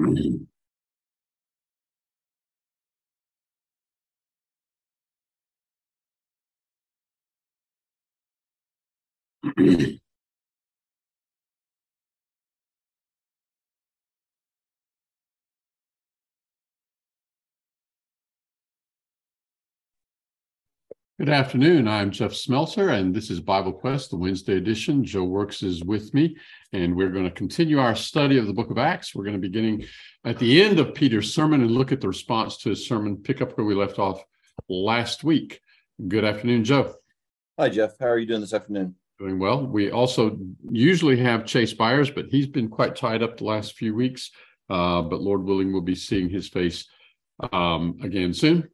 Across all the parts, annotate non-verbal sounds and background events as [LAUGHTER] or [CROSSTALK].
うん。うん Good afternoon. I'm Jeff Smeltzer, and this is Bible Quest, the Wednesday edition. Joe Works is with me, and we're going to continue our study of the book of Acts. We're going to be beginning at the end of Peter's sermon and look at the response to his sermon, pick up where we left off last week. Good afternoon, Joe. Hi, Jeff. How are you doing this afternoon? Doing well. We also usually have Chase Byers, but he's been quite tied up the last few weeks. Uh, but Lord willing, we'll be seeing his face um, again soon.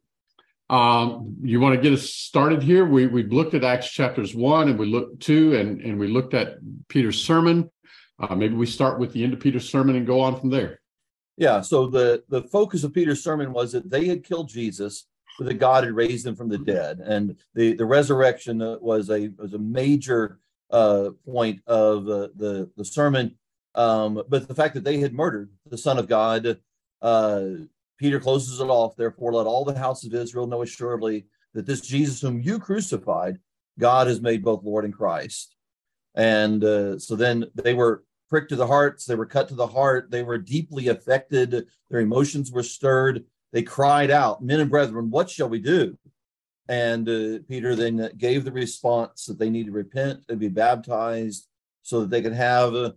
Um, you want to get us started here? We we looked at Acts chapters one and we looked two and and we looked at Peter's sermon. Uh, maybe we start with the end of Peter's sermon and go on from there. Yeah. So the the focus of Peter's sermon was that they had killed Jesus, but that God had raised him from the dead, and the the resurrection uh, was a was a major uh, point of uh, the the sermon. Um, but the fact that they had murdered the Son of God uh, Peter closes it off. Therefore, let all the house of Israel know assuredly that this Jesus, whom you crucified, God has made both Lord and Christ. And uh, so then they were pricked to the hearts. They were cut to the heart. They were deeply affected. Their emotions were stirred. They cried out, Men and brethren, what shall we do? And uh, Peter then gave the response that they need to repent and be baptized so that they could have, uh,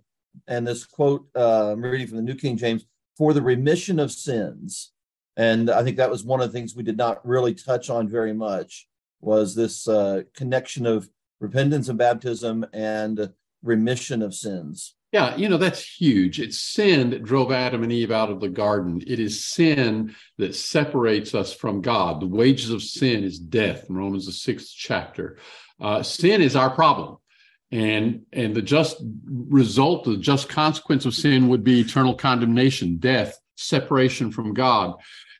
and this quote, uh, I'm reading from the New King James, for the remission of sins. And I think that was one of the things we did not really touch on very much was this uh, connection of repentance and baptism and remission of sins. Yeah, you know, that's huge. It's sin that drove Adam and Eve out of the garden. It is sin that separates us from God. The wages of sin is death in Romans, the sixth chapter. Uh, sin is our problem and and the just result the just consequence of sin would be eternal condemnation death separation from god.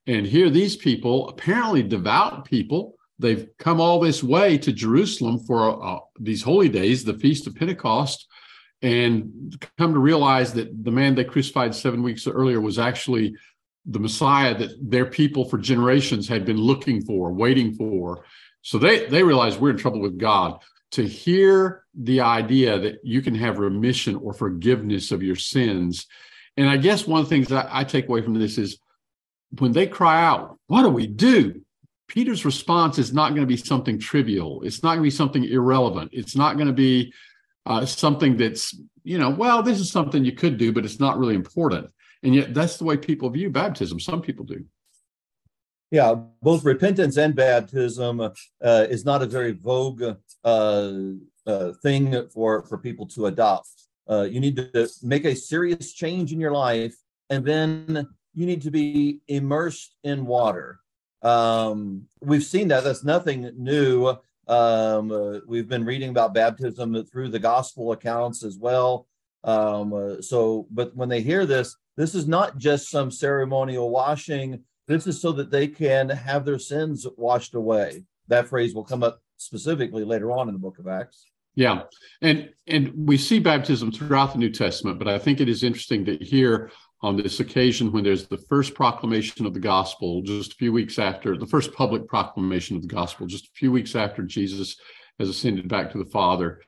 And here these people apparently devout people they've come all this way to jerusalem for uh, these holy days the feast of pentecost and come to realize that the man they crucified seven weeks earlier was actually the messiah that their people for generations had been looking for waiting for. So they they realize we're in trouble with god to hear the idea that you can have remission or forgiveness of your sins. And I guess one of the things that I take away from this is when they cry out, What do we do? Peter's response is not going to be something trivial. It's not going to be something irrelevant. It's not going to be uh, something that's, you know, well, this is something you could do, but it's not really important. And yet that's the way people view baptism. Some people do. Yeah, both repentance and baptism uh, is not a very vogue uh, uh, thing for for people to adopt. Uh, you need to make a serious change in your life, and then you need to be immersed in water. Um, we've seen that. That's nothing new. Um, uh, we've been reading about baptism through the gospel accounts as well. Um, uh, so, but when they hear this, this is not just some ceremonial washing this is so that they can have their sins washed away. That phrase will come up specifically later on in the book of Acts. Yeah. And and we see baptism throughout the New Testament, but I think it is interesting to hear on this occasion when there's the first proclamation of the gospel just a few weeks after the first public proclamation of the gospel just a few weeks after Jesus has ascended back to the Father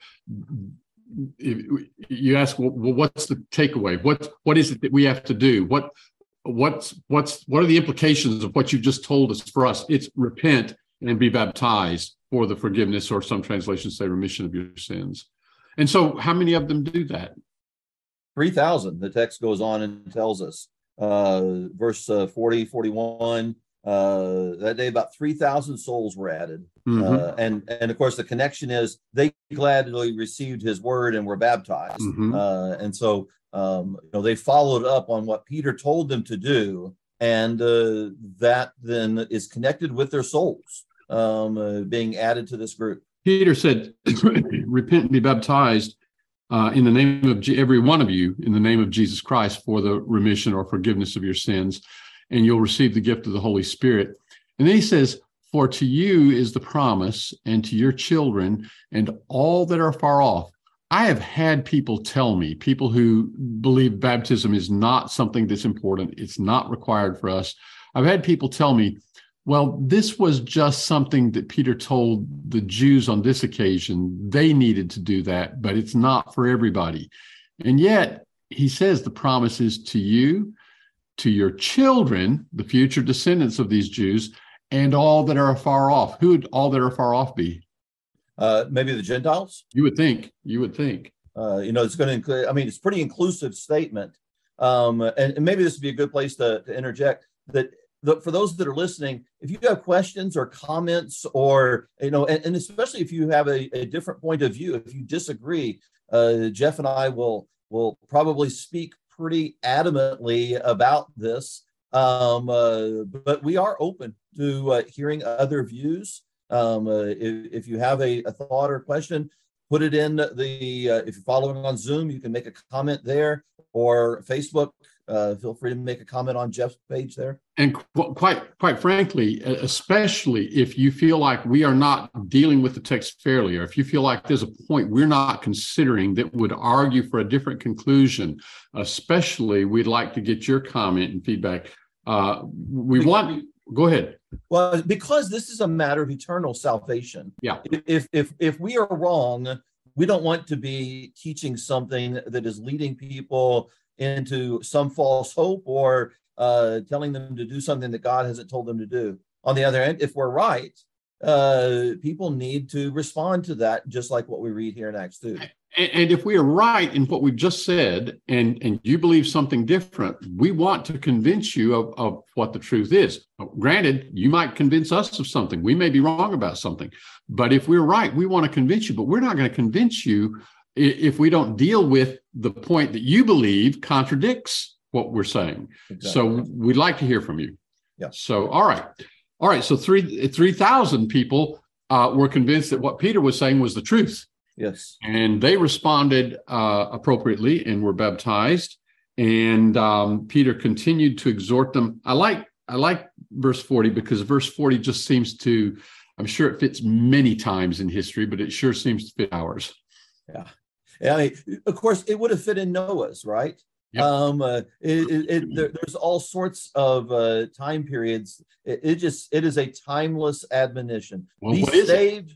you ask well, what's the takeaway what what is it that we have to do what what's what's what are the implications of what you've just told us for us? It's repent and be baptized for the forgiveness or some translations say remission of your sins. And so how many of them do that? 3000 the text goes on and tells us. Uh verse uh, 40 41 uh that day about 3000 souls were added. Mm-hmm. uh, and and of course the connection is they gladly received his word and were baptized. Mm-hmm. uh and so um, you know, they followed up on what Peter told them to do, and uh, that then is connected with their souls um, uh, being added to this group. Peter said, [COUGHS] "Repent and be baptized uh, in the name of G- every one of you, in the name of Jesus Christ, for the remission or forgiveness of your sins, and you'll receive the gift of the Holy Spirit." And then he says, "For to you is the promise, and to your children, and all that are far off." I have had people tell me, people who believe baptism is not something that's important, it's not required for us. I've had people tell me, well, this was just something that Peter told the Jews on this occasion. They needed to do that, but it's not for everybody. And yet, he says the promise is to you, to your children, the future descendants of these Jews, and all that are far off. Who would all that are far off be? Uh, maybe the Gentiles. You would think. You would think. Uh, you know, it's going to include. I mean, it's pretty inclusive statement. Um, and, and, maybe this would be a good place to, to interject that the, for those that are listening, if you have questions or comments, or you know, and, and especially if you have a, a, different point of view, if you disagree, uh, Jeff and I will will probably speak pretty adamantly about this. Um, uh, but we are open to uh, hearing other views. Um, uh, if, if, you have a, a, thought or question, put it in the. Uh, if you're following on Zoom, you can make a comment there, or Facebook uh, feel free to make a comment on Jeff's page there. And qu- quite quite frankly, especially if you feel like we are not dealing with the text fairly, or if you feel like there's a point we're not considering that would argue for a different conclusion, especially we'd like to get your comment and feedback. Uh, we want. Go ahead. Well, because this is a matter of eternal salvation. Yeah. If if if we are wrong, we don't want to be teaching something that is leading people into some false hope or uh, telling them to do something that God hasn't told them to do. On the other end, if we're right, uh, people need to respond to that, just like what we read here in Acts 2. And, if we are right in what we've just said, and, and you believe something different, we want to convince you of, of what the truth is. Granted, you might convince us of something. We may be wrong about something. But if we're right, we want to convince you, but we're not going to convince you if we don't deal with the point that you believe contradicts what we're saying. Exactly. So we'd like to hear from you. Yeah. So all right, all right. So three three thousand people uh, were convinced that what Peter was saying was the truth. Yes. And they responded uh, appropriately and were baptized. And um, Peter continued to exhort them. I like I like verse forty because verse forty just seems to. I'm sure it fits many times in history, but it sure seems to fit ours. Yeah. I mean, of course, it would have fit in Noah's, right? Yep. Um, uh, it, it, it, there, there's all sorts of uh, time periods. It, just it is a timeless admonition. Well, be saved.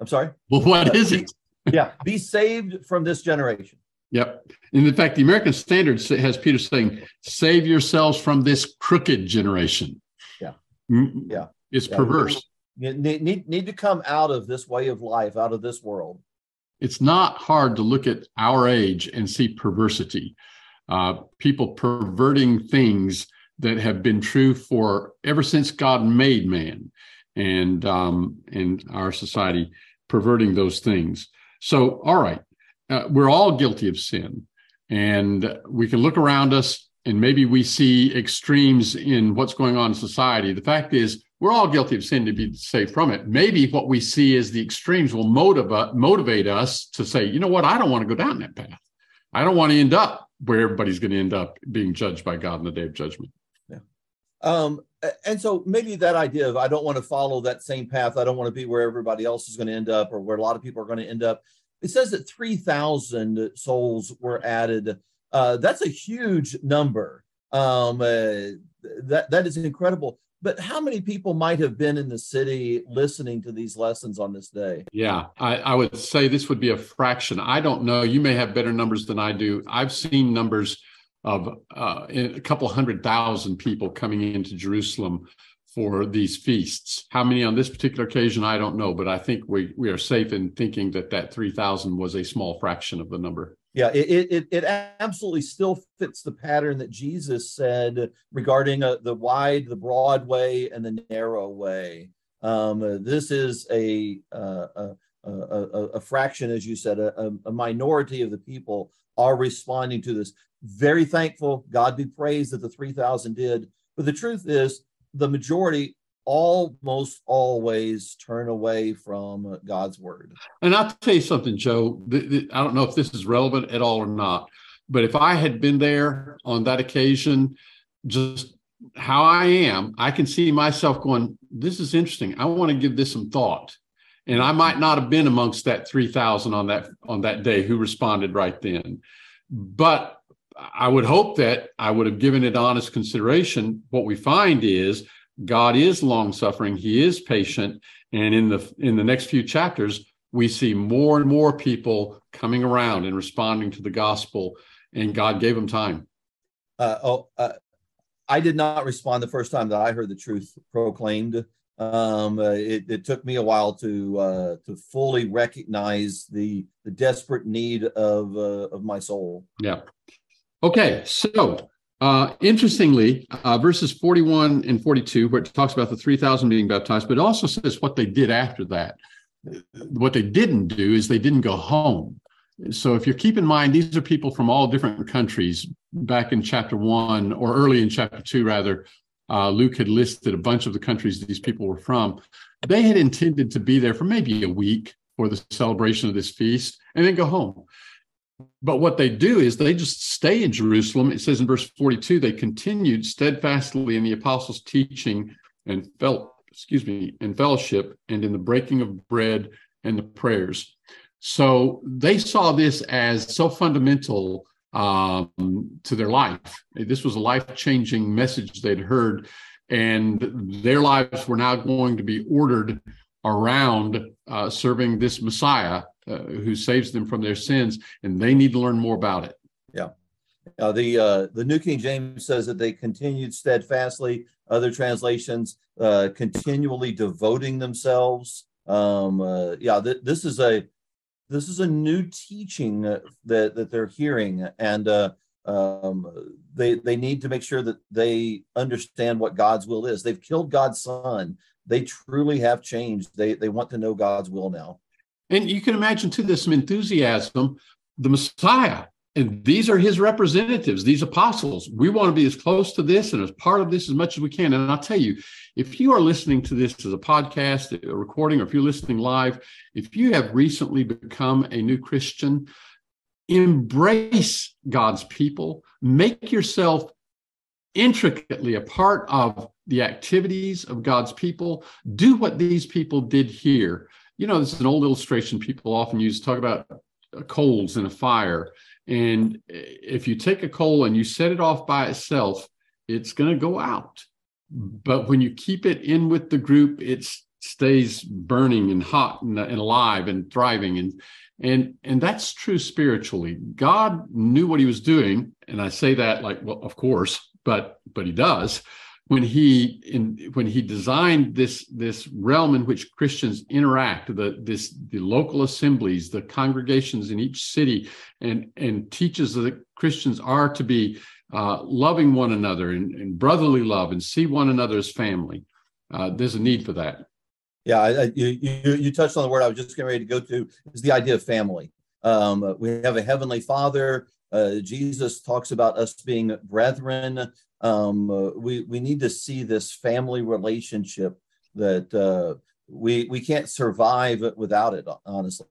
I'm sorry. Well, what uh, is it? yeah, be saved from this generation. Yep. And in fact, the American Standard has Peter saying, "Save yourselves from this crooked generation." Yeah. Mm-hmm. Yeah. It's yeah. perverse. You need, need need to come out of this way of life, out of this world it's not hard to look at our age and see perversity. Uh, people perverting things that have been true for ever since God made man, and um, and our society perverting those things. So, all right, uh, we're all guilty of sin, and we can look around us and maybe we see extremes in what's going on in society. The fact is, we're all guilty of sin to be saved from it. Maybe what we see as the extremes will motivate motivate us to say, you know what, I don't want to go down that path. I don't want to end up where everybody's going to end up being judged by God in the day of judgment. Yeah. Um, and so maybe that idea of I don't want to follow that same path. I don't want to be where everybody else is going to end up or where a lot of people are going to end up. It says that 3,000 souls were added. Uh, that's a huge number. Um, uh, that, that is incredible but how many people might have been in the city listening to these lessons on this day? Yeah, I, I, would say this would be a fraction. I don't know. You may have better numbers than I do. I've seen numbers of uh, a couple hundred thousand people coming into Jerusalem for these feasts. How many on this particular occasion, I don't know, but I think we, we are safe in thinking that that 3,000 was a small fraction of the number yeah it, it it absolutely still fits the pattern that jesus said regarding uh, the wide the broad way and the narrow way. Um, uh, this is a, uh, a, a, a, fraction as you said a, a minority of the people are responding to this. Very thankful. God be praised that the 3000 did. But the truth is the majority almost always turn away from God's word. And I'll tell you something, Joe. I don't know if this is relevant at all or not, but if I had been there on that occasion, just how I am, I can see myself going, This is interesting. I want to give this some thought. And I might not have been amongst that 3,000 on that on that day who responded right then. But I would hope that I would have given it honest consideration. What we find is God is long suffering, he is patient, and in the in the next few chapters we see more and more people coming around and responding to the gospel and God gave them time. Uh, oh, uh, I did not respond the first time that I heard the truth proclaimed. Um, uh, it, it, took me a while to uh, to fully recognize the the desperate need of uh, of my soul. Yeah. Okay. So uh, interestingly, uh, verses 41 and 42, where it talks about the 3,000 being baptized, but also says what they did after that. What they didn't do is they didn't go home. So if you keep in mind, these are people from all different countries. Back in chapter one, or early in chapter two, rather, uh, Luke had listed a bunch of the countries these people were from. They had intended to be there for maybe a week for the celebration of this feast and then go home. But what they do is they just stay in Jerusalem. It says in verse 42, they continued steadfastly in the apostles' teaching and felt, excuse me, in fellowship and in the breaking of bread and the prayers. So they saw this as so fundamental um, to their life. This was a life changing message they'd heard, and their lives were now going to be ordered around uh, serving this Messiah uh, who saves them from their sins, and they need to learn more about it. Yeah. Uh, the uh, the New King James says that they continued steadfastly. Other translations uh, continually devoting themselves. Um, uh, yeah, th- this is a this is a new teaching that that they're hearing, and uh, um, they they need to make sure that they understand what God's will is. They've killed God's Son. They truly have changed. They they want to know God's will now. And you can imagine too this enthusiasm. The Messiah and these are his representatives, these apostles. We want to be as close to this and as part of this as much as we can. And I'll tell you, if you are listening to this as a podcast, a recording, or if you're listening live, if you have recently become a new Christian, embrace God's people, make yourself intricately a part of the activities of God's people. Do what these people did here. You know, this is an old illustration people often use talk about uh, coals in a fire and uh, if you take a coal and you set it off by itself, it's going to go out. But when you keep it in with the group, it stays burning and hot and, and alive and thriving. And and and that's true spiritually. God knew what he was doing. And I say that like, well, of course, but but he does when he in when he designed this this realm in which Christians interact, the this the local assemblies, the congregations in each city, and and teaches that Christians are to be uh, loving one another and, and, brotherly love and see one another as family. Uh, there's a need for that. Yeah, I, you, you you touched on the word I was just getting ready to go to is the idea of family. Um, we have a heavenly Father. Uh, Jesus talks about us being brethren um, uh, we we need to see this family relationship that uh, we we can't survive without it. Honestly,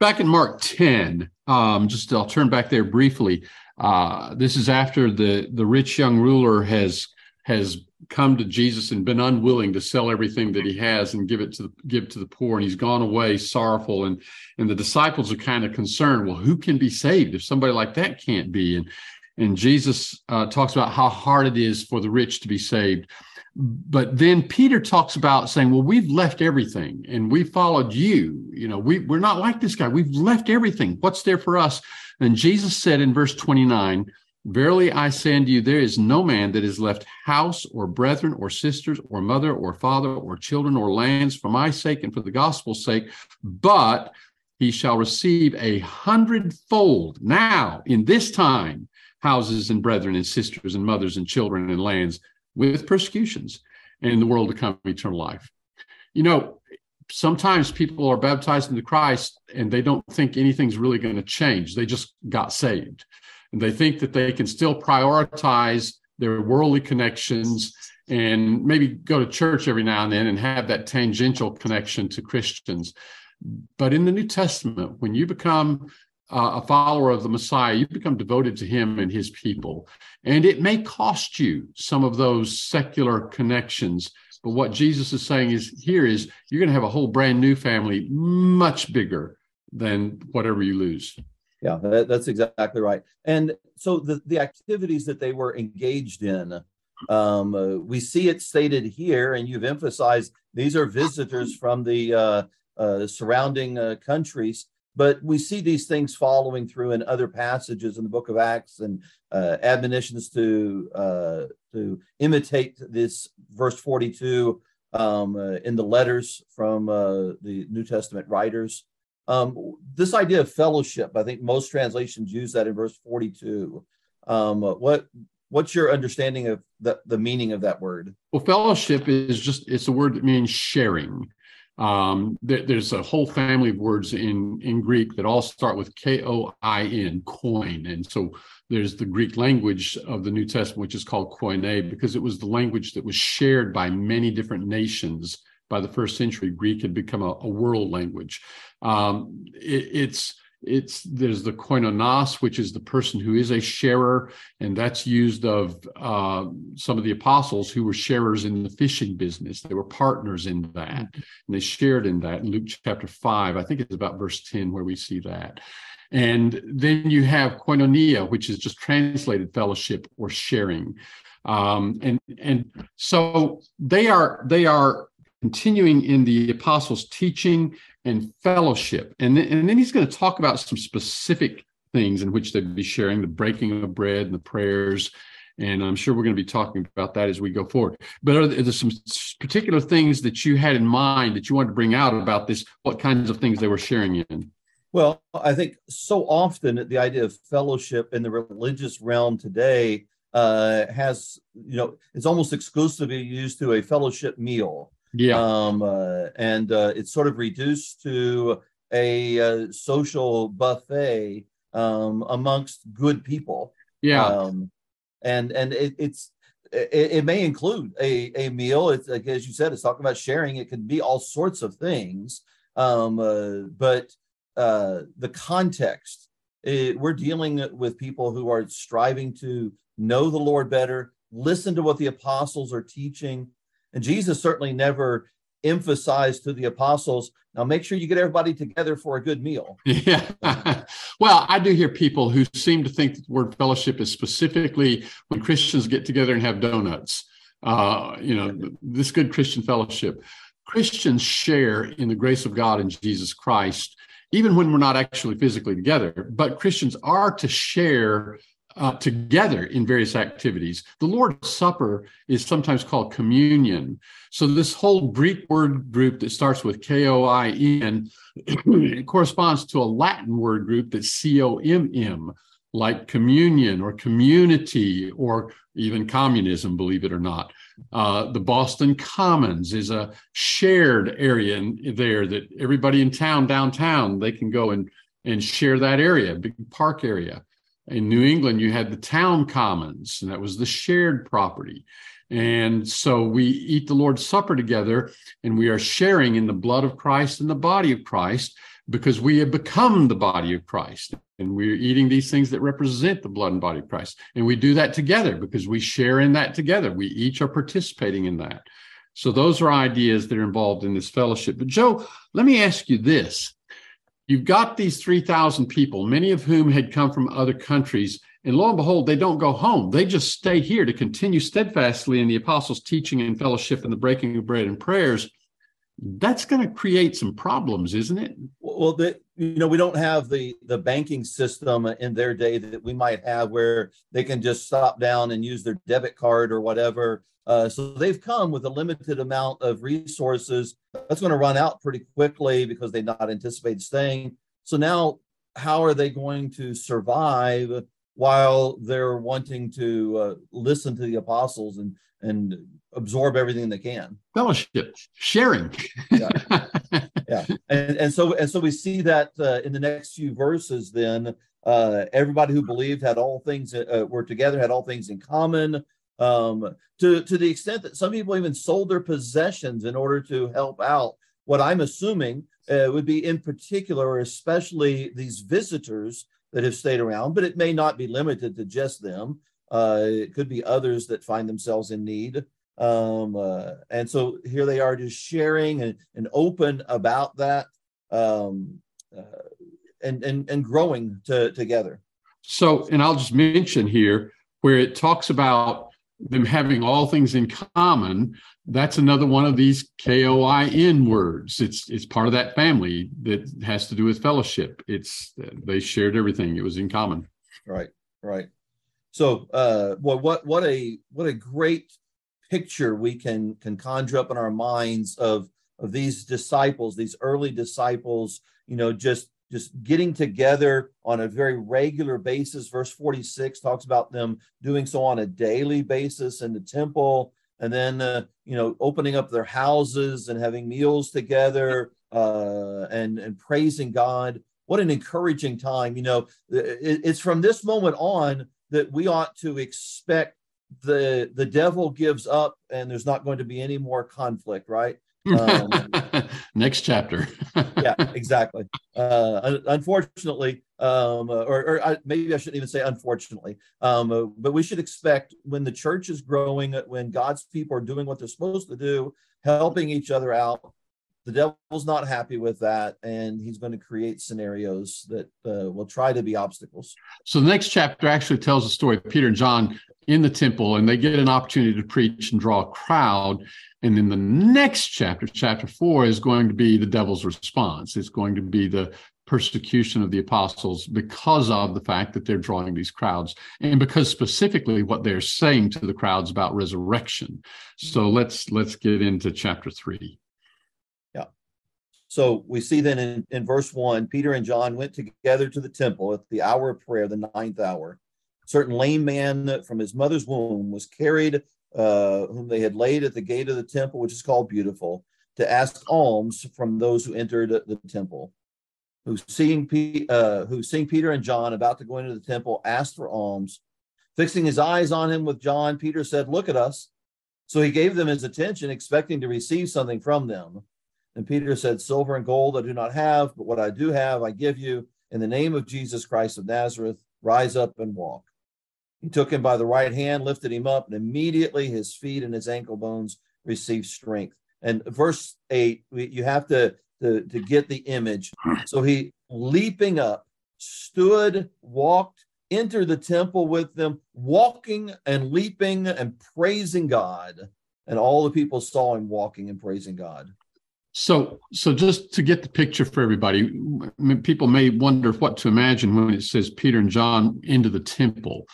back in Mark ten, um, just I'll turn back there briefly. Uh, this is after the the rich young ruler has has come to Jesus and been unwilling to sell everything that he has and give it to the, give to the poor, and he's gone away sorrowful. And and the disciples are kind of concerned. Well, who can be saved if somebody like that can't be? And and Jesus uh, talks about how hard it is for the rich to be saved. But then Peter talks about saying, well, we've left everything and we followed you. You know, we, we're not like this guy. We've left everything. What's there for us? And Jesus said in verse 29, Verily I say unto you, there is no man that has left house or brethren or sisters or mother or father or children or lands for my sake and for the gospel's sake, but he shall receive a hundredfold now in this time houses and brethren and sisters and mothers and children and lands with persecutions and in the world to come eternal life. You know, sometimes people are baptized into Christ and they don't think anything's really going to change. They just got saved. And they think that they can still prioritize their worldly connections and maybe go to church every now and then and have that tangential connection to Christians. But in the New Testament, when you become uh, a follower of the Messiah, you become devoted to him and his people. And it may cost you some of those secular connections But what Jesus is saying is here is you're going to have a whole brand new family, much bigger than whatever you lose. Yeah, that, that's exactly right. And so the, the activities that they were engaged in, um, uh, we see it stated here, and you've emphasized these are visitors from the uh, uh, surrounding uh, countries. But we see these things following through in other passages in the book of Acts and uh, admonitions to uh, to imitate this verse 42 um, in the letters from the New Testament writers. Um, this idea of fellowship, I think most translations use that in verse 42. Um, what what's your understanding of the, the meaning of that word? Well, fellowship is just it's a word that means sharing. Um, there, there's a whole family of words in in Greek that all start with K O I N, coin, and so there's the Greek language of the New Testament, which is called koine, because it was the language that was shared by many different nations by the first century, Greek had become a, a world language. Um, it, it's it's there's the koinonos, which is the person who is a sharer, and that's used of uh, some of the apostles who were sharers in the fishing business. They were partners in that, and they shared in that. In Luke chapter five, I think it's about verse ten where we see that. And then you have koinonia, which is just translated fellowship or sharing. Um, and and so they are they are continuing in the apostles' teaching and fellowship. And, th- and then he's going to talk about some specific things in which they'd be sharing the breaking of bread and the prayers. And I'm sure we're going to be talking about that as we go forward. But are there some particular things that you had in mind that you wanted to bring out about this? What kinds of things they were sharing in? Well, I think so often the idea of fellowship in the religious realm today uh, has, you know, it's almost exclusively used to a fellowship meal. Yeah. Um, uh, and uh, it's sort of reduced to a, uh, social buffet um, amongst good people. Yeah. Um, and and it, it's it, it, may include a, a meal. It's like as you said, it's talking about sharing. It can be all sorts of things. Um, uh, but uh, the context, it, we're dealing with people who are striving to know the Lord better, listen to what the apostles are teaching, and Jesus certainly never emphasized to the apostles, now make sure you get everybody together for a good meal. [LAUGHS] Yeah. well, I do hear people who seem to think the word fellowship is specifically when Christians get together and have donuts. Uh, you know, this good Christian fellowship. Christians share in the grace of God in Jesus Christ, even when we're not actually physically together. But Christians are to share uh, together in various activities. The Lord's Supper is sometimes called communion. So, this whole Greek word group that starts with K O I N [CLEARS THROAT] corresponds to a Latin word group that's C O M M, like communion or community or even communism, believe it or not. Uh, the Boston Commons is a shared area in, there that everybody in town, downtown, they can go and, and share that area, big park area in New England, you had the town commons, and that was the shared property. And so we eat the Lord's Supper together, and we are sharing in the blood of Christ and the body of Christ because we have become the body of Christ. And we're eating these things that represent the blood and body of Christ. And we do that together because we share in that together. We each are participating in that. So those are ideas that are involved in this fellowship. But Joe, let me ask you this you've got these 3,000 people, many of whom had come from other countries. And lo and behold, they don't go home. They just stay here to continue steadfastly in the apostles' teaching and fellowship and the breaking of bread and prayers. That's going to create some problems, isn't it? Well, the, you know, we don't have the the banking system in their day that we might have, where they can just stop down and use their debit card or whatever. Uh, so they've come with a limited amount of resources. That's going to run out pretty quickly because they not anticipate staying. So now, how are they going to survive while they're wanting to uh, listen to the apostles and and absorb everything they can? Fellowship, sharing. yeah, yeah. And and so and so we see that uh, in the next few verses. Then uh, everybody who believed had all things uh, were together, had all things in common um, to, to the extent that some people even sold their possessions in order to help out. What I'm assuming uh, would be in particular, especially these visitors that have stayed around, but it may not be limited to just them. Uh, it could be others that find themselves in need. Um, uh, and so here they are just sharing and, and open about that um, uh, and, and, and growing to, together. So, and I'll just mention here where it talks about them having all things in common. That's another one of these K O I N words. It's it's part of that family that has to do with fellowship. It's they shared everything. It was in common. Right, right. So, uh, well, what what a what a great picture we can can conjure up in our minds of of these disciples, these early disciples. You know, just just getting together on a very regular basis. Verse 46 talks about them doing so on a daily basis in the temple, and then, uh, you know, opening up their houses and having meals together uh, and, and praising God. What an encouraging time. You know, it, it's from this moment on that we ought to expect the the devil gives up and there's not going to be any more conflict right [LAUGHS] um, Next chapter. yeah, [LAUGHS] exactly. Uh, unfortunately, um, or, or I, maybe I shouldn't even say unfortunately, um, uh, but we should expect when the church is growing, when God's people are doing what they're supposed to do, helping each other out. The devil's not happy with that, and he's going to create scenarios that uh, will try to be obstacles. So the next chapter actually tells the story of Peter and John in the temple, and they get an opportunity to preach and draw a crowd. And then the next chapter, chapter four, is going to be the devil's response. It's going to be the persecution of the apostles because of the fact that they're drawing these crowds and because specifically what they're saying to the crowds about resurrection so let's let's get into chapter 3 yeah so we see then in, in verse 1 peter and john went together to the temple at the hour of prayer the ninth hour a certain lame man from his mother's womb was carried uh, whom they had laid at the gate of the temple, which is called Beautiful, to ask alms from those who entered the temple. Who seeing, P, uh, who seeing Peter and John about to go into the temple asked for alms. Fixing his eyes on him with John, Peter said, Look at us. So he gave them his attention, expecting to receive something from them. And Peter said, Silver and gold I do not have, but what I do have I give you. In the name of Jesus Christ of Nazareth, rise up and walk. He took him by the right hand, lifted him up, and immediately his feet and his ankle bones received strength. And verse 8, you have to, to, to get the image. So he, leaping up, stood, walked, entered the temple with them, walking and leaping and praising God. And all the people saw him walking and praising God. So, so just to get the picture for everybody, people may wonder what to imagine when it says Peter and John into the temple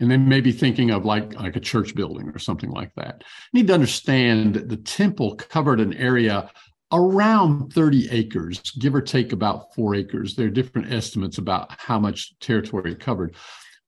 and they may be thinking of like like a church building or something like that. You need to understand that the temple covered an area around 30 acres, give or take about four acres. There are different estimates about how much territory it covered.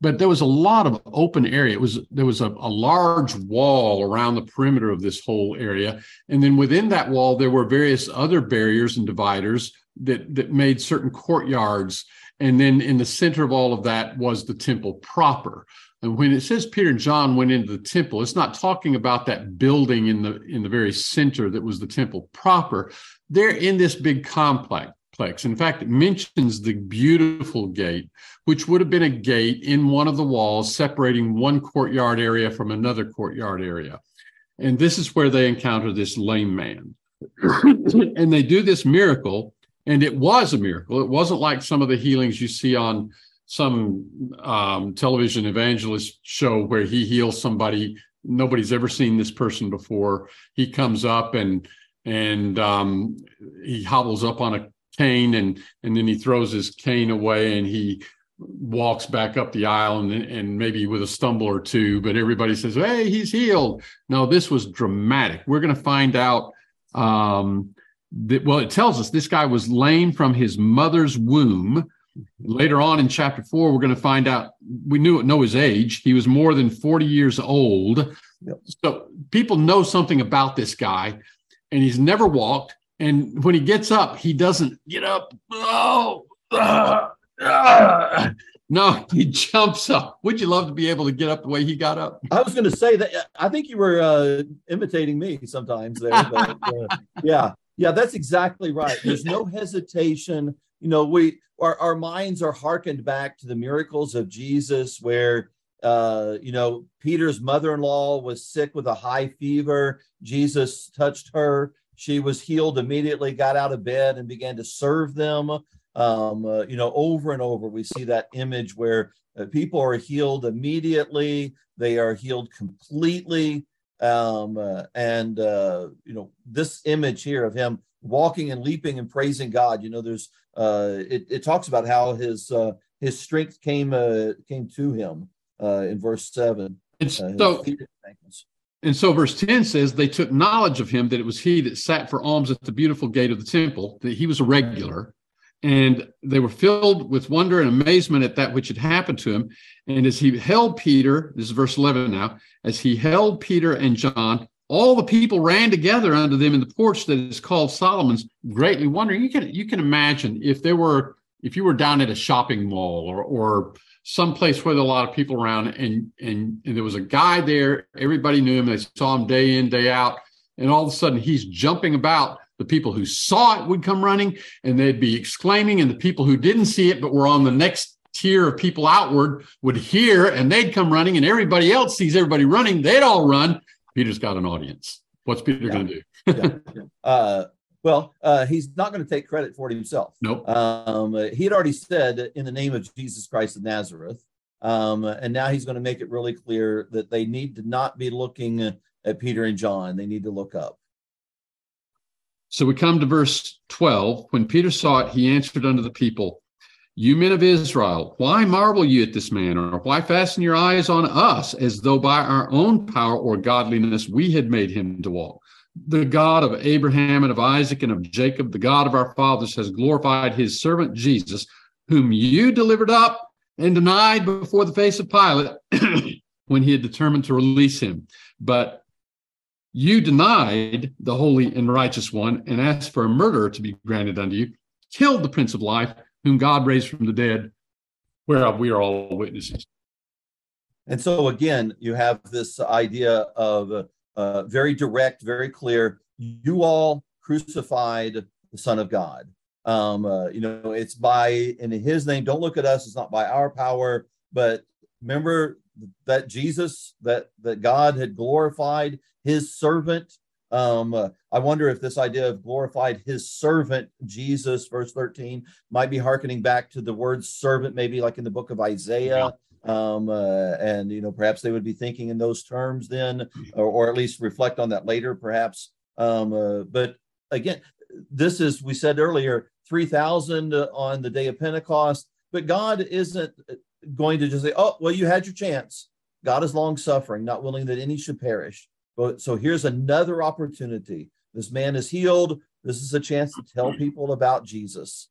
But there was a lot of open area. It was there was a, a large wall around the perimeter of this whole area. And then within that wall, there were various other barriers and dividers that that made certain courtyards. And then in the center of all of that was the temple proper. And when it says Peter and John went into the temple, it's not talking about that building in the in the very center that was the temple proper. They're in this big complex. In fact, it mentions the beautiful gate, which would have been a gate in one of the walls separating one courtyard area from another courtyard area. And this is where they encounter this lame man. [CLEARS THROAT] and they do this miracle, and it was a miracle. It wasn't like some of the healings you see on some um, television evangelist show where he heals somebody nobody's ever seen this person before he comes up and and um, he hobbles up on a cane and and then he throws his cane away and he walks back up the aisle and, and maybe with a stumble or two but everybody says hey he's healed no this was dramatic we're going to find out um, that well it tells us this guy was lame from his mother's womb Later on in chapter four, we're going to find out we knew know his age. He was more than 40 years old. Yep. So people know something about this guy, and he's never walked. And when he gets up, he doesn't get up. Oh, [LAUGHS] no, he jumps up. Would you love to be able to get up the way he got up? I was going to say that. I think you were uh, imitating me sometimes there. But, uh, yeah, yeah, that's exactly right. There's no hesitation. You know, we our, our minds are hearkened back to the miracles of Jesus, where Uh, you know, Peter's mother in law was sick with a high fever. Jesus touched her. She was healed immediately, got out of bed, and began to serve them. Um, uh, you know, over and over, we see that image where uh, people are healed immediately, they are healed completely. Um, uh, and, uh, you know, this image here of him walking and leaping and praising God, you know, there's, uh, it, it talks about how his, uh, his strength came, uh, came to him uh, in verse seven. And so, and so verse 10 says, They took knowledge of him that it was he that sat for alms at the beautiful gate of the temple, that he was a regular. And they were filled with wonder and amazement at that which had happened to him. And as he held Peter, this is verse 11 now, as he held Peter and John, all the people ran together unto them in the porch that is called Solomon's, greatly wondering. You can you can imagine if there were if you were down at a shopping mall or or someplace where there were a lot of people around and, and and there was a guy there, everybody knew him, they saw him day in, day out, and all of a sudden he's jumping about the people who saw it would come running and they'd be exclaiming, and the people who didn't see it but were on the next tier of people outward would hear and they'd come running, and everybody else sees everybody running, they'd all run. Peter's got an audience. What's Peter yeah. going to do? yeah. [LAUGHS] uh, well, uh, he's not going to take credit for it himself. Nope. Um, he had already said in the name of Jesus Christ of Nazareth. Um, and now he's going to make it really clear that they need to not be looking at Peter and John. They need to look up. So we come to verse 12. When Peter saw it, he answered unto the people, You men of Israel, why marvel you at this man, or why fasten your eyes on us, as though by our own power or godliness we had made him to walk? The God of Abraham and of Isaac and of Jacob, the God of our fathers, has glorified his servant Jesus, whom you delivered up and denied before the face of Pilate [CLEARS THROAT] when he had determined to release him. But you denied the holy and righteous one and asked for a murderer to be granted unto you, killed the Prince of Life, whom God raised from the dead, whereof we are all witnesses. And so, again, you have this idea of uh, very direct, very clear. You all crucified the Son of God. Um, uh, you know, it's by in His name. Don't look at us. It's not by our power, but remember that Jesus, that that God had glorified his servant. Um, uh, I wonder if this idea of glorified his servant Jesus, verse 13, might be hearkening back to the word servant, maybe like in the book of Isaiah. Um, uh, and you know, perhaps they would be thinking in those terms then, or, or at least reflect on that later, perhaps. Um, uh, but again, this is we said earlier, three thousand on the day of Pentecost. But God isn't going to just say, "Oh, well, you had your chance." God is long suffering, not willing that any should perish, but so here's another opportunity. This man is healed. This is a chance to tell people about Jesus.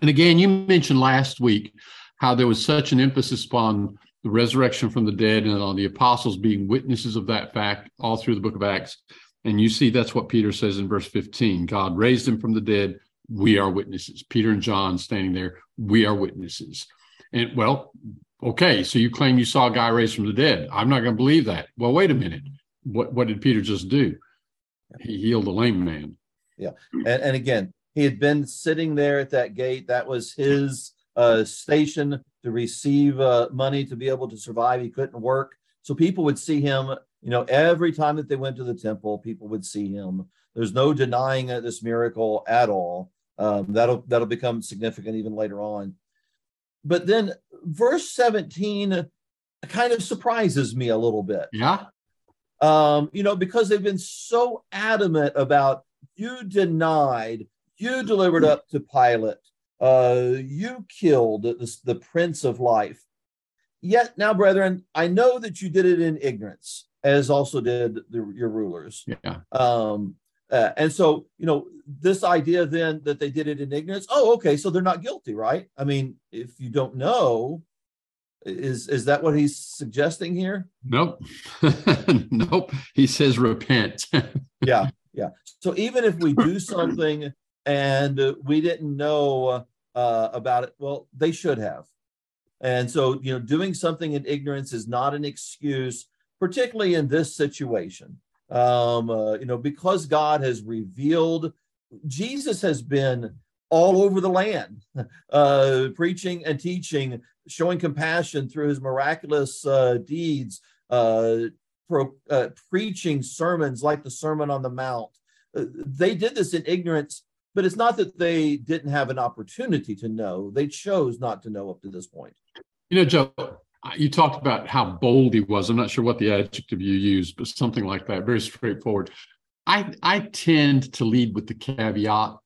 And again, you mentioned last week how there was such an emphasis upon the resurrection from the dead and on the apostles being witnesses of that fact all through the book of Acts. And you see that's what Peter says in verse 15 God raised him from the dead. We are witnesses. Peter and John standing there, we are witnesses. And well, okay, so you claim you saw a guy raised from the dead. I'm not going to believe that. Well, wait a minute what what did Peter just do? He healed a lame man. Yeah, and, and again, he had been sitting there at that gate. That was his uh, station to receive uh, money to be able to survive. He couldn't work, so people would see him. You know, every time that they went to the temple, people would see him. There's no denying this miracle at all. Um, that'll that'll become significant even later on. But then verse 17 kind of surprises me a little bit. Yeah um, you know, because they've been so adamant about you denied, you delivered up to Pilate, uh, you killed the, the Prince of Life. Yet now, brethren, I know that you did it in ignorance, as also did the, your rulers. Yeah. Um, uh, and so, you know, this idea then that they did it in ignorance. Oh, okay, so they're not guilty, right? I mean, if you don't know, is is that what he's suggesting here? Nope. [LAUGHS] nope. He says repent. [LAUGHS] yeah, yeah. So even if we do something and we didn't know uh, about it, well, they should have. And so, you know, doing something in ignorance is not an excuse, particularly in this situation. Um, uh, you know, because God has revealed, Jesus has been all over the land, [LAUGHS] uh, preaching and teaching, showing compassion through his miraculous uh, deeds, uh, pro, uh, preaching sermons like the Sermon on the Mount. Uh, they did this in ignorance, but it's not that they didn't have an opportunity to know. They chose not to know up to this point. You know, Joe, you talked about how bold he was. I'm not sure what the adjective you used, but something like that, very straightforward. I, I tend to lead with the caveat.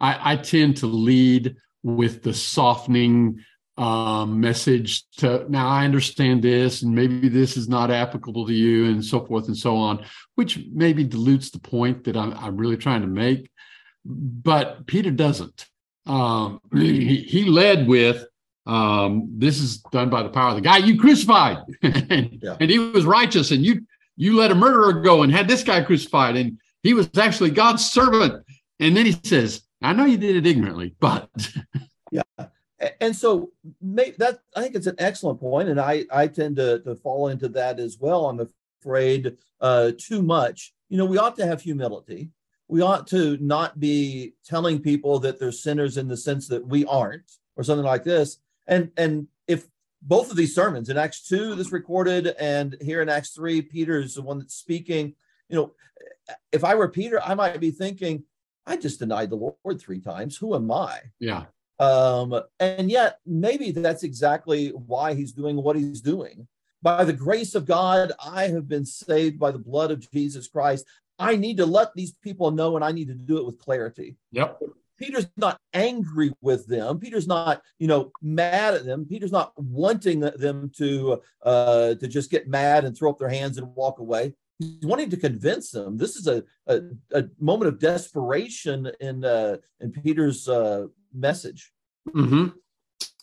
I, I tend to lead with the softening um, message to now I understand this, and maybe this is not applicable to you, and so forth and so on, which maybe dilutes the point that I'm, I'm really trying to make. But Peter doesn't. Um, he, he led with, um, this is done by the power of the guy you crucified, [LAUGHS] and, yeah. and he was righteous, and you you let a murderer go and had this guy crucified, and he was actually God's servant. And then he says, I know you did it ignorantly, but [LAUGHS] yeah and so that I think it's an excellent point, and I I tend to to fall into that as well. I'm afraid uh, too much. You know, we ought to have humility. We ought to not be telling people that they're sinners in the sense that we aren't, or something like this. And and if both of these sermons in Acts two, this recorded, and here in Acts three, Peter is the one that's speaking. You know, if I were Peter, I might be thinking, I just denied the Lord three times. Who am I? Yeah. Um, and yet, maybe that's exactly why he's doing what he's doing. By the grace of God, I have been saved by the blood of Jesus Christ. I need to let these people know, and I need to do it with clarity. Yep. Peter's not angry with them. Peter's not, you know, mad at them. Peter's not wanting them to uh, to just get mad and throw up their hands and walk away. He's wanting to convince them. This is a a, a moment of desperation in uh, in Peter's uh, message. Mm-hmm.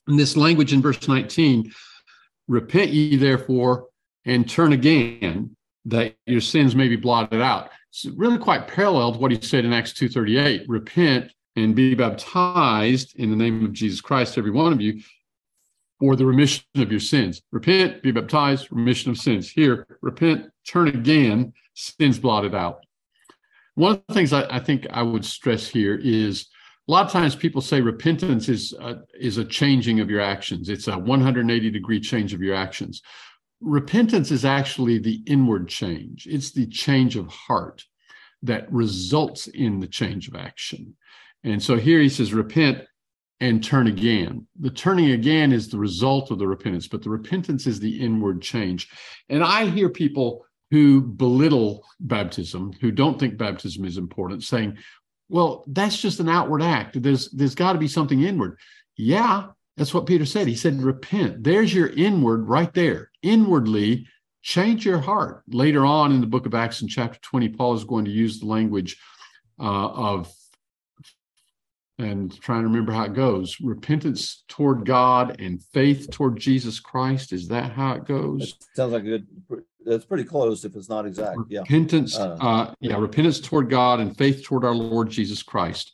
And this language in verse 19 repent ye therefore and turn again that your sins may be blotted out. It's really quite parallel to what he said in Acts 2.38. Repent and be baptized in the name of Jesus Christ, every one of you, for the remission of your sins. Repent, be baptized, remission of sins. Here, repent, turn again, sins blotted out. One of the things I, I think I would stress here is a lot of times people say repentance is a, is a changing of your actions. It's a 180 degree change of your actions. Repentance is actually the inward change. It's the change of heart that results in the change of action. And so here he says, repent and turn again. The turning again is the result of the repentance, but the repentance is the inward change. And I hear people who belittle baptism, who don't think baptism is important, saying, well, that's just an outward act. There's there's got to be something inward. Yeah, that's what Peter said. He said, repent. There's your inward right there. Inwardly, change your heart. Later on in the book of Acts in chapter 20, Paul is going to use the language uh, of and trying to remember how it goes repentance toward god and faith toward jesus christ is that how it goes sounds like a good that's pretty close if it's not exact. Yeah. Repentance, uh, uh, yeah, repentance toward God and faith toward our Lord Jesus Christ.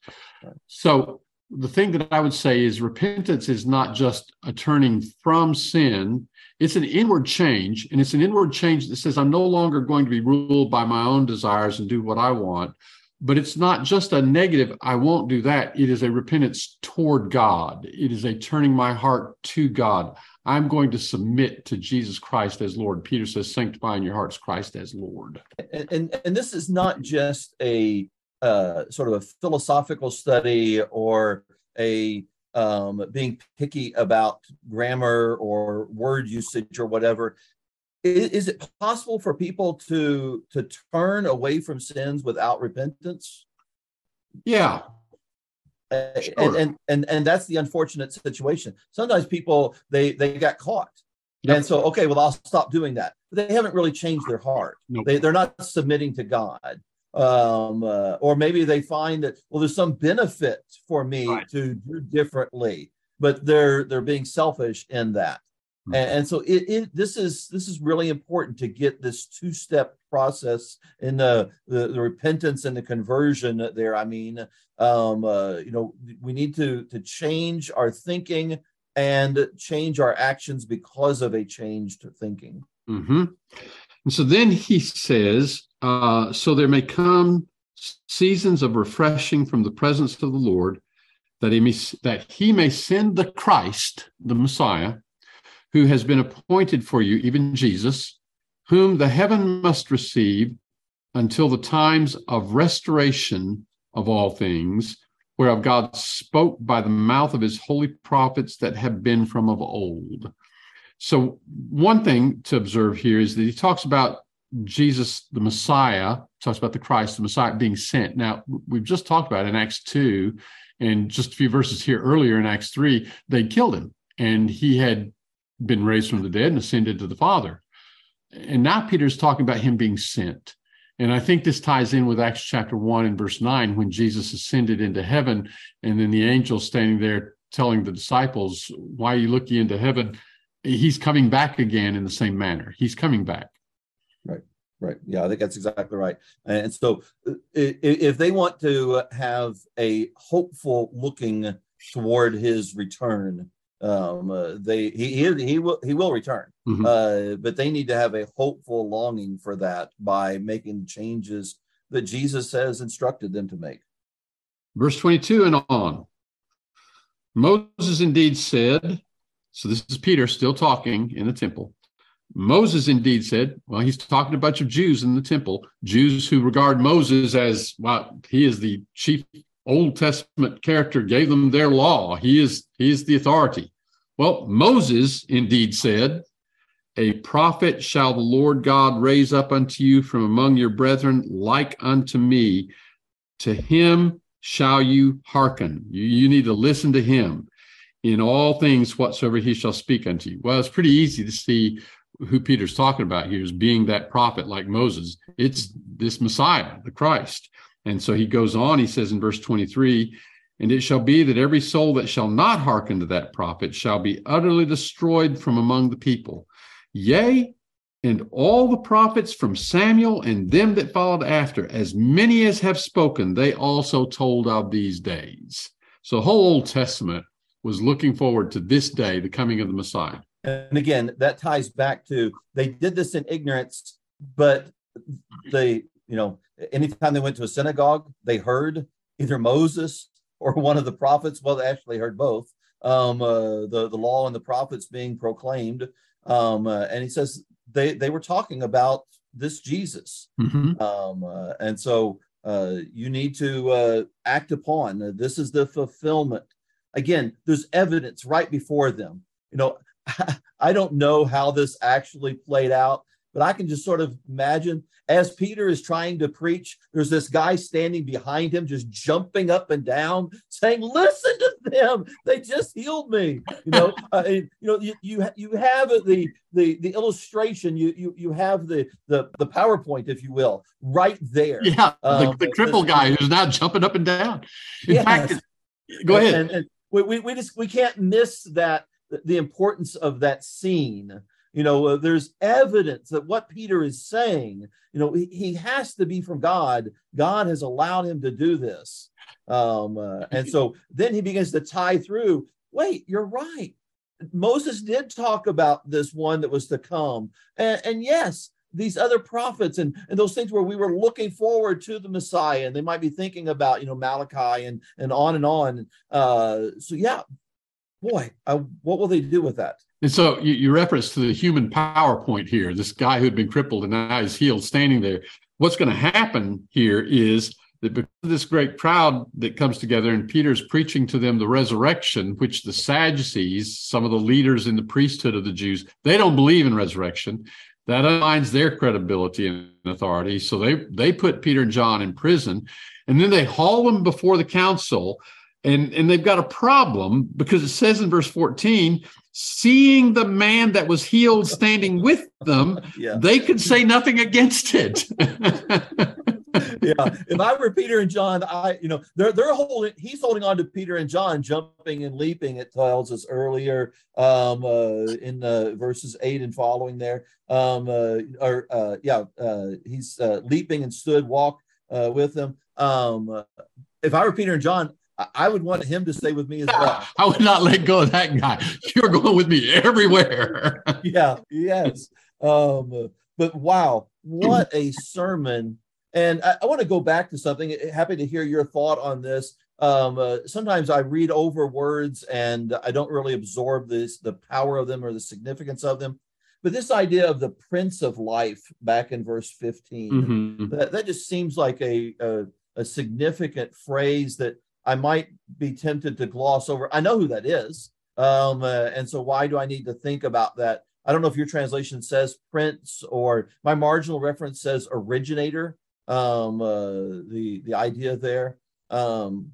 So the thing that I would say is repentance is not just a turning from sin. It's an inward change, and it's an inward change that says, I'm no longer going to be ruled by my own desires and do what I want. But it's not just a negative, I won't do that. It is a repentance toward God. It is a turning my heart to God. I'm going to submit to Jesus Christ as Lord. Peter says, sanctify in your hearts Christ as Lord. And, and, and this is not just a uh, sort of a philosophical study or a um, being picky about grammar or word usage or whatever. Is, is it possible for people to to turn away from sins without repentance? Yeah, uh, sure. and, and and and that's the unfortunate situation sometimes people they they got caught yep. and so okay well i'll stop doing that but they haven't really changed their heart nope. they, they're not submitting to god um uh, or maybe they find that well there's some benefit for me right. to do differently but they're they're being selfish in that and, and, so it, it, this is this is really important to get this two step process in the, the, the repentance and the conversion there. I mean, um, uh, you know, we need to to change our thinking and change our actions because of a changed thinking. Mm-hmm. And so then he says, uh, so there may come seasons of refreshing from the presence of the Lord that he may, that he may send the Christ, the Messiah, who has been appointed for you, even Jesus, whom the heaven must receive until the times of restoration of all things, whereof God spoke by the mouth of his holy prophets that have been from of old. So, one thing to observe here is that he talks about Jesus, the Messiah, talks about the Christ, the Messiah being sent. Now, we've just talked about in Acts 2 and just a few verses here earlier in Acts 3, they killed him and he had been raised from the dead and ascended to the Father. And now Peter's talking about him being sent. And I think this ties in with Acts chapter 1 and verse 9 when Jesus ascended into heaven and then the angel standing there telling the disciples, Why are you looking into heaven? He's coming back again in the same manner. He's coming back. Right. Yeah, I think that's exactly right. And so, if they want to have a hopeful looking toward his return, um, uh, they he, he he will he will return, mm-hmm. uh, but they need to have a hopeful longing for that by making changes that Jesus has instructed them to make. Verse twenty-two and on. Moses indeed said, so this is Peter still talking in the temple. Moses indeed said, well, he's talking to a bunch of Jews in the temple, Jews who regard Moses as, well, he is the chief Old Testament character, gave them their law. He is, he is the authority. Well, Moses indeed said, a prophet shall the Lord God raise up unto you from among your brethren, like unto me. To him shall you hearken. You, you need to listen to him in all things whatsoever he shall speak unto you. Well, it's pretty easy to see who Peter's talking about here is being that prophet like Moses. It's this Messiah, the Christ. And so he goes on, he says in verse 23 And it shall be that every soul that shall not hearken to that prophet shall be utterly destroyed from among the people. Yea, and all the prophets from Samuel and them that followed after, as many as have spoken, they also told of these days. So the whole Old Testament was looking forward to this day, the coming of the Messiah. And again, that ties back to they did this in ignorance, but they, you know, anytime they went to a synagogue, they heard either Moses or one of the prophets. Well, they actually heard both. Um, uh, the the law and the prophets being proclaimed. Um, uh, and he says they they were talking about this Jesus. Mm-hmm. Um, uh, and so uh, you need to uh, act upon. this is the fulfillment. Again, there's evidence right before them. You know, [LAUGHS] I don't know how this actually played out, but I can just sort of imagine as Peter is trying to preach, there's this guy standing behind him, just jumping up and down, saying, "Listen to them! They just healed me." You know, [LAUGHS] uh, you know, you, you you have the the the illustration, you you you have the the the PowerPoint, if you will, right there. Yeah, um, the, the cripple guy who's now jumping up and down. In yes. fact, go ahead. And, and we, we, we just we can't miss that the importance of that scene. You know uh, there's evidence that what peter is saying you know he, he, has to be from god. God has allowed him to do this. Um, uh, [LAUGHS] and so then he begins to tie through wait you're right. Moses did talk about this one that was to come. And, and yes these other prophets and, and those things where we were looking forward to the Messiah and they might be thinking about, you know, Malachi and, and on and on. Uh, so yeah, boy, I, what will they do with that? And so you, you reference to the human PowerPoint here, this guy who'd been crippled and now he's healed standing there. What's going to happen here is that because this great crowd that comes together and Peter's preaching to them the resurrection, which the Sadducees, some of the leaders in the priesthood of the Jews, they don't believe in resurrection. That undermines their credibility and authority. So they they put Peter and John in prison, and then they haul them before the council and and they've got a problem because it says in verse 14 seeing the man that was healed standing with them yeah. they could say nothing against it. [LAUGHS] Yeah. If i were peter and john i you know they're they're holding he's holding on to peter and john jumping and leaping it tells us earlier um uh, in uh, verses 8 and following there. Um uh, or uh yeah uh he's uh, leaping and stood walk uh, with them. Um if i were peter and john I would want him to stay with me as well. [LAUGHS] I would not let go of that guy. You're going with me everywhere. [LAUGHS] yeah, yes. Um, but wow, what a sermon. And I, I want to go back to something. Happy to hear your thought on this. um, uh, sometimes I read over words and I don't really absorb this the power of them or the significance of them. But this idea of the Prince of Life back in verse 15, mm-hmm. that, that just seems like a, a, a significant phrase that I might be tempted to gloss over. I know who that is. Um, uh, and so why do I need to think about that? I don't know if your translation says prince or my marginal reference says originator. Um, uh, the the idea there. Um,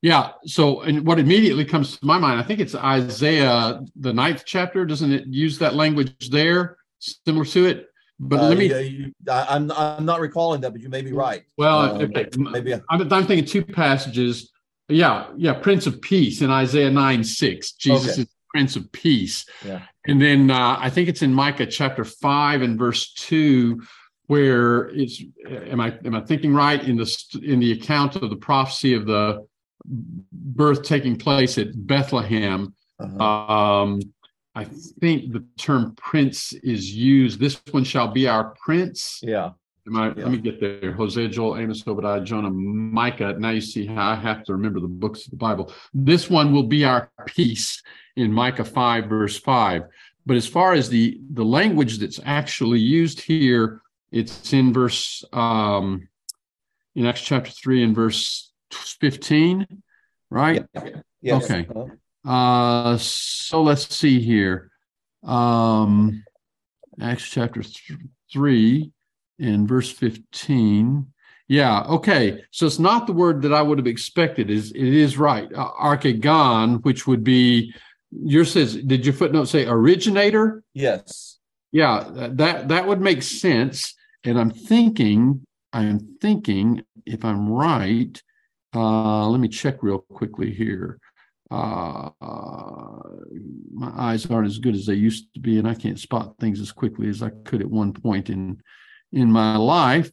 yeah. So, and what immediately comes to my mind, I think it's Isaiah, the ninth chapter. Doesn't it use that language there, similar to it? But uh, let me. Yeah, you, I, am I'm not recalling that, but you may be right. Well, um, okay. maybe I'm, I'm, thinking two passages. Yeah, yeah. Prince of Peace in Isaiah nine six. Jesus okay. is Prince of Peace. Yeah. And then uh, I think it's in Micah chapter five and verse two, where it's. Am I am I thinking right in the in the account of the prophecy of the birth taking place at Bethlehem. Uh-huh. Um, I think the term prince is used. This one shall be our prince. Yeah. I, yeah. Let me get there. Hosea, Joel, Amos, Obadiah, Jonah, Micah. Now you see how I have to remember the books of the Bible. This one will be our peace in Micah 5, verse 5. But as far as the, the language that's actually used here, it's in verse um, in Acts chapter 3 and verse 15, right? Yeah. Okay. Uh, so let's see here. Um, Acts chapter th- 3 and verse 15. Yeah, okay. So it's not the word that I would have expected. Is it is right. Uh, archegon, which would be your says, did your footnote say originator? Yes. Yeah, that that would make sense. And I'm thinking, I'm thinking, if I'm right, uh, let me check real quickly here. Uh, my eyes aren't as good as they used to be, and I can't spot things as quickly as I could at one point in in my life.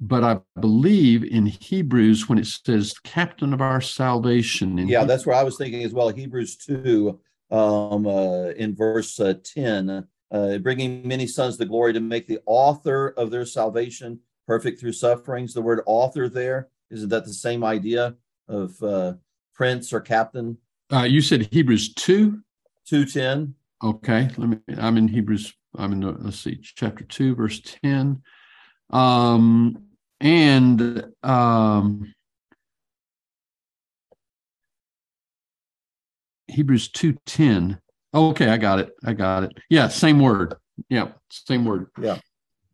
But I believe in Hebrews when it says "Captain of our salvation." yeah, Hebrews, that's where I was thinking as well. Hebrews two, um, uh, in verse uh, ten, uh, bringing many sons to glory to make the author of their salvation perfect through sufferings. The word "author" there isn't that the same idea of uh, prince or captain? Uh, you said Hebrews 2? 210. Okay. Let me, I'm in Hebrews, I'm in, the, let's see, chapter 2, verse 10. Um, and um, Hebrews 2:10. Oh, okay, I got it. I got it. Yeah, same word. Yeah, same word. Yeah.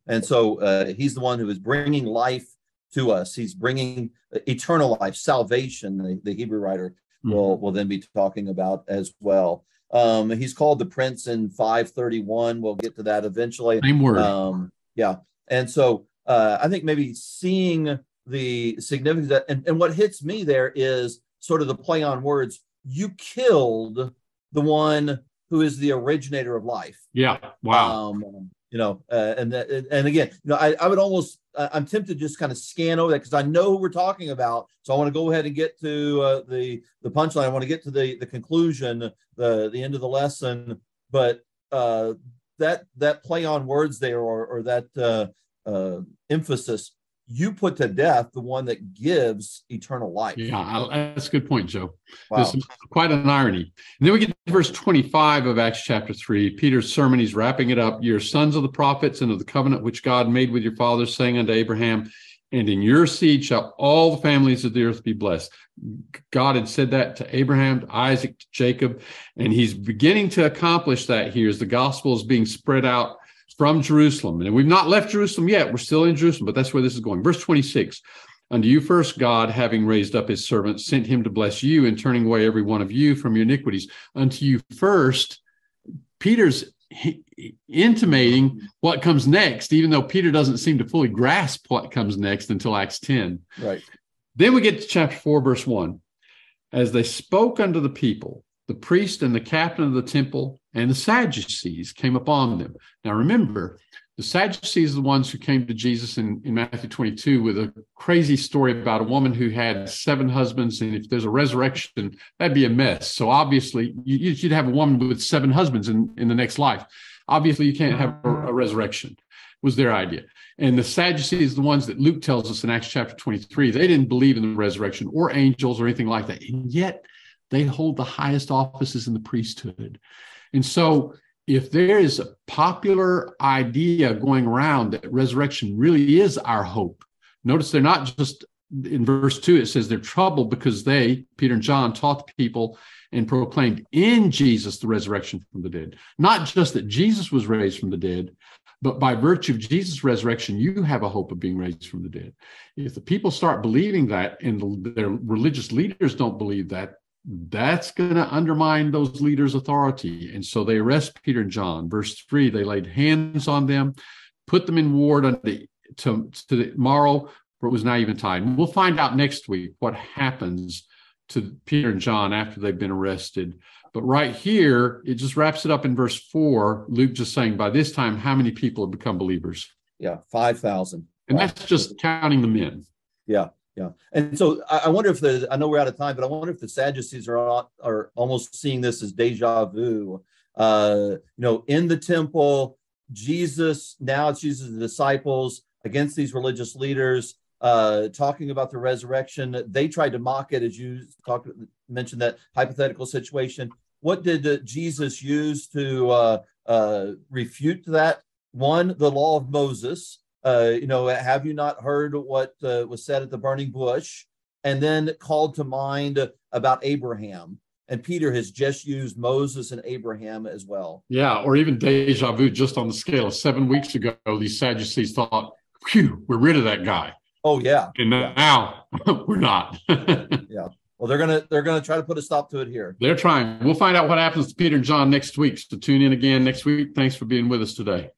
And so uh, he's the one who is bringing life to us. He's bringing eternal life, salvation. The, the Hebrew writer mm-hmm. will will then be talking about as well. Um, he's called the Prince in 531. We'll get to that eventually. Same word. Um, yeah, and so uh, I think maybe seeing the significance that, and, and what hits me there is sort of the play on words. You killed the one who is the originator of life. Yeah. Wow. Um, you know, uh, and and again, you know, I, I would almost I'm tempted to just kind of scan over that because I know who we're talking about. So I want to go ahead and get to uh, the the punchline. I want to get to the the conclusion, the the end of the lesson. But uh, that that play on words there, or or that uh, uh, emphasis you put to death the one that gives eternal life. Yeah, that's a good point, Joe. Wow. This is quite an irony. And then we get to verse 25 of Acts chapter 3. Peter's sermon, he's wrapping it up. You're sons of the prophets and of the covenant which God made with your fathers, saying unto Abraham, and in your seed shall all the families of the earth be blessed. God had said that to Abraham, to Isaac, to Jacob, and he's beginning to accomplish that here as the gospel is being spread out from Jerusalem. And we've not left Jerusalem yet. We're still in Jerusalem, but that's where this is going. Verse 26 Unto you first, God, having raised up his servant, sent him to bless you and turning away every one of you from your iniquities. Unto you first, Peter's intimating what comes next, even though Peter doesn't seem to fully grasp what comes next until Acts 10. Right. Then we get to chapter 4, verse 1. As they spoke unto the people, the priest and the captain of the temple and the Sadducees came upon them. Now remember, the Sadducees are the ones who came to Jesus in, in Matthew 22 with a crazy story about a woman who had seven husbands. And if there's a resurrection, that'd be a mess. So obviously, you, would have a woman with seven husbands in, in the next life. Obviously, you can't have a, a resurrection. was their idea. And the Sadducees, are the ones that Luke tells us in Acts chapter 23, they didn't believe in the resurrection or angels or anything like that. And yet they hold the highest offices in the priesthood. And so if there is a popular idea going around that resurrection really is our hope, notice they're not just in verse 2 it says they're troubled because they peter and john taught the people and proclaimed in jesus the resurrection from the dead. Not just that jesus was raised from the dead but by virtue of jesus resurrection you have a hope of being raised from the dead. If the people start believing that and their religious leaders don't believe that that's going to undermine those leaders authority and so they arrest peter and john verse 3 they laid hands on them put them in ward unto to, to tomorrow for it was not even time. We'll find out next week what happens to Peter and John after they've been arrested. But right here, it just wraps it up in verse four. Luke just saying, by this time, how many people have become believers? Yeah, 5,000. And that's just counting the men. Yeah, yeah. And so I wonder if the, I know we're out of time, but I wonder if the Sadducees are, are almost seeing this as deja vu. Uh, you know, in the temple, Jesus, now it's Jesus' disciples against these religious leaders uh, talking about the resurrection. They tried to mock it, as you talked mentioned that hypothetical situation. What did uh, Jesus use to uh, uh, refute that? One, the law of Moses. Uh, you know, have you not heard what uh, was said at the burning bush? And then called to mind about Abraham. And Peter has just used Moses and Abraham as well. Yeah, or even deja vu, just on the scale of seven weeks ago, these Sadducees thought, phew, we're rid of that guy. Oh yeah. And now [LAUGHS] we're not. [LAUGHS] yeah. Well, they're gonna they're gonna try to put a stop to it here. They're trying. We'll find out what happens to Peter and John next week. So tune in again next week. Thanks for being with us today.